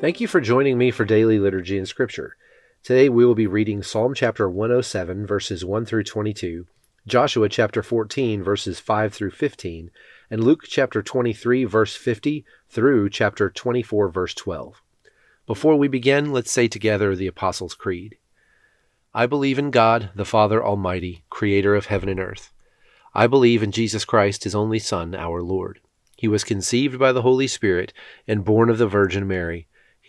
Thank you for joining me for daily liturgy and scripture. Today we will be reading Psalm chapter 107, verses 1 through 22, Joshua chapter 14, verses 5 through 15, and Luke chapter 23, verse 50 through chapter 24, verse 12. Before we begin, let's say together the Apostles' Creed. I believe in God, the Father Almighty, creator of heaven and earth. I believe in Jesus Christ, his only Son, our Lord. He was conceived by the Holy Spirit and born of the Virgin Mary.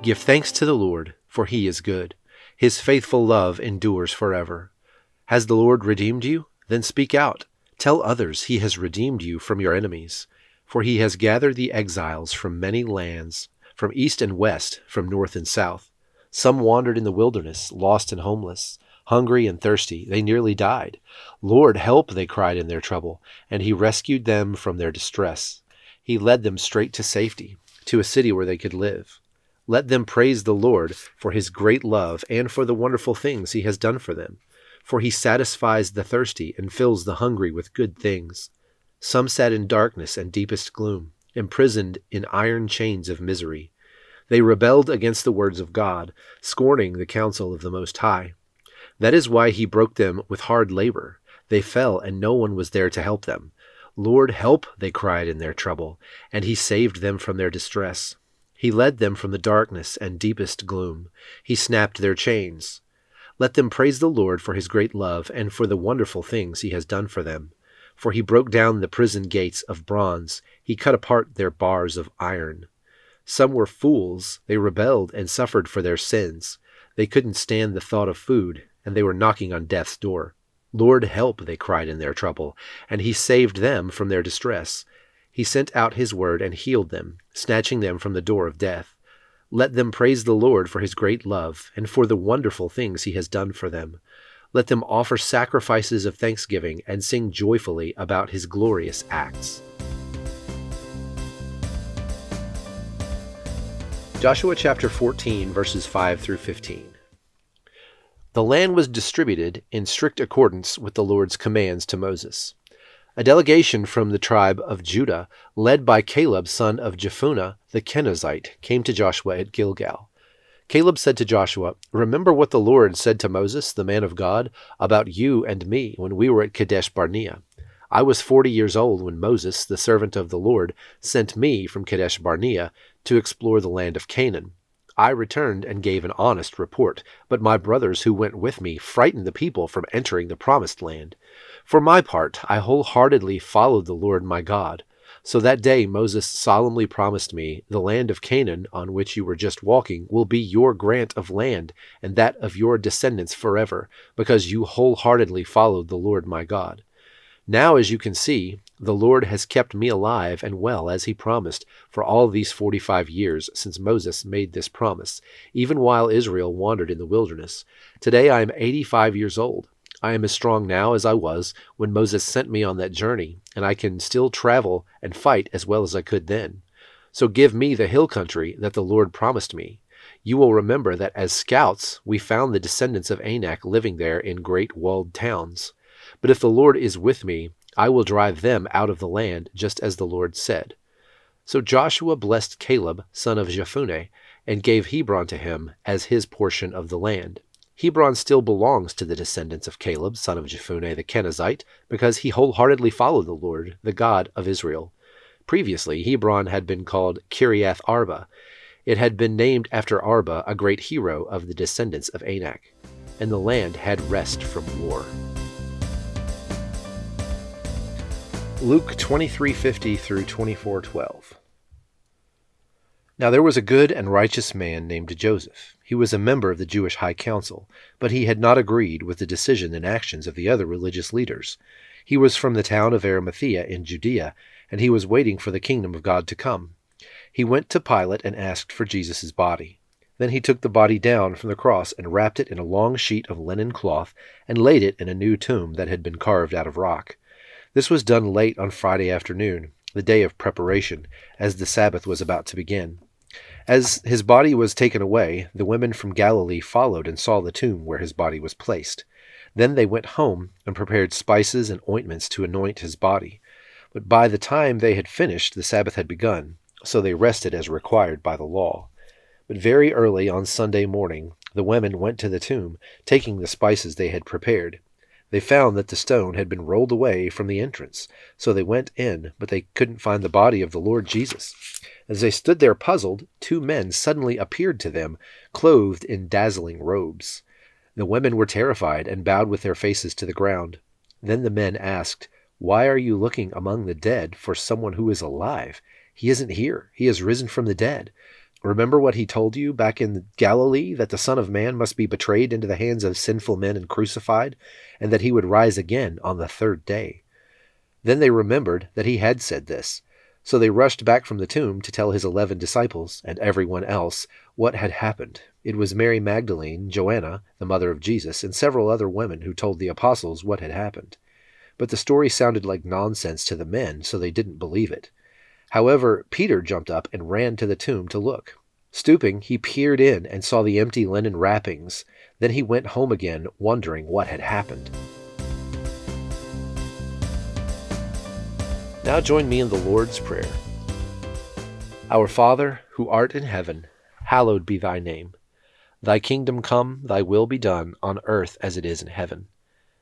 Give thanks to the Lord, for he is good. His faithful love endures forever. Has the Lord redeemed you? Then speak out. Tell others he has redeemed you from your enemies. For he has gathered the exiles from many lands, from east and west, from north and south. Some wandered in the wilderness, lost and homeless, hungry and thirsty. They nearly died. Lord, help, they cried in their trouble, and he rescued them from their distress. He led them straight to safety, to a city where they could live. Let them praise the Lord for his great love and for the wonderful things he has done for them for he satisfies the thirsty and fills the hungry with good things. Some sat in darkness and deepest gloom, imprisoned in iron chains of misery. They rebelled against the words of God, scorning the counsel of the Most High. That is why he broke them with hard labor. They fell, and no one was there to help them. Lord, help, they cried in their trouble, and he saved them from their distress. He led them from the darkness and deepest gloom. He snapped their chains. Let them praise the Lord for his great love and for the wonderful things he has done for them. For he broke down the prison gates of bronze, he cut apart their bars of iron. Some were fools, they rebelled and suffered for their sins. They couldn't stand the thought of food, and they were knocking on death's door. Lord, help, they cried in their trouble, and he saved them from their distress. He sent out his word and healed them, snatching them from the door of death. Let them praise the Lord for his great love and for the wonderful things he has done for them. Let them offer sacrifices of thanksgiving and sing joyfully about his glorious acts. Joshua chapter 14, verses 5 through 15. The land was distributed in strict accordance with the Lord's commands to Moses. A delegation from the tribe of Judah, led by Caleb son of Jephunneh the Kenizzite, came to Joshua at Gilgal. Caleb said to Joshua, Remember what the Lord said to Moses, the man of God, about you and me when we were at Kadesh Barnea. I was forty years old when Moses, the servant of the Lord, sent me from Kadesh Barnea to explore the land of Canaan. I returned and gave an honest report, but my brothers who went with me frightened the people from entering the promised land. For my part, I wholeheartedly followed the Lord my God. So that day Moses solemnly promised me, The land of Canaan, on which you were just walking, will be your grant of land, and that of your descendants forever, because you wholeheartedly followed the Lord my God. Now, as you can see, the Lord has kept me alive and well as he promised for all these forty five years since Moses made this promise, even while Israel wandered in the wilderness. Today I am eighty five years old. I am as strong now as I was when Moses sent me on that journey, and I can still travel and fight as well as I could then. So give me the hill country that the Lord promised me. You will remember that as scouts we found the descendants of Anak living there in great walled towns. But if the Lord is with me, I will drive them out of the land, just as the Lord said. So Joshua blessed Caleb, son of Jephunneh, and gave Hebron to him as his portion of the land. Hebron still belongs to the descendants of Caleb, son of Jephunneh the Kenizzite, because he wholeheartedly followed the Lord, the God of Israel. Previously, Hebron had been called Kiriath Arba. It had been named after Arba, a great hero of the descendants of Anak, and the land had rest from war. Luke 23:50 through 24:12. Now there was a good and righteous man named Joseph. He was a member of the Jewish High Council, but he had not agreed with the decision and actions of the other religious leaders. He was from the town of Arimathea in Judea, and he was waiting for the kingdom of God to come. He went to Pilate and asked for Jesus' body. Then he took the body down from the cross and wrapped it in a long sheet of linen cloth and laid it in a new tomb that had been carved out of rock. This was done late on Friday afternoon, the day of preparation, as the Sabbath was about to begin. As his body was taken away, the women from Galilee followed and saw the tomb where his body was placed. Then they went home and prepared spices and ointments to anoint his body. But by the time they had finished, the Sabbath had begun, so they rested as required by the law. But very early on Sunday morning, the women went to the tomb, taking the spices they had prepared. They found that the stone had been rolled away from the entrance, so they went in, but they couldn't find the body of the Lord Jesus. As they stood there puzzled, two men suddenly appeared to them, clothed in dazzling robes. The women were terrified and bowed with their faces to the ground. Then the men asked, Why are you looking among the dead for someone who is alive? He isn't here. He has risen from the dead. Remember what he told you back in Galilee that the Son of Man must be betrayed into the hands of sinful men and crucified, and that he would rise again on the third day. Then they remembered that he had said this. So they rushed back from the tomb to tell his eleven disciples and everyone else what had happened. It was Mary Magdalene, Joanna, the mother of Jesus, and several other women who told the apostles what had happened. But the story sounded like nonsense to the men, so they didn't believe it. However, Peter jumped up and ran to the tomb to look. Stooping, he peered in and saw the empty linen wrappings. Then he went home again, wondering what had happened. Now join me in the Lord's Prayer. Our Father, who art in heaven, hallowed be thy name. Thy kingdom come, thy will be done, on earth as it is in heaven.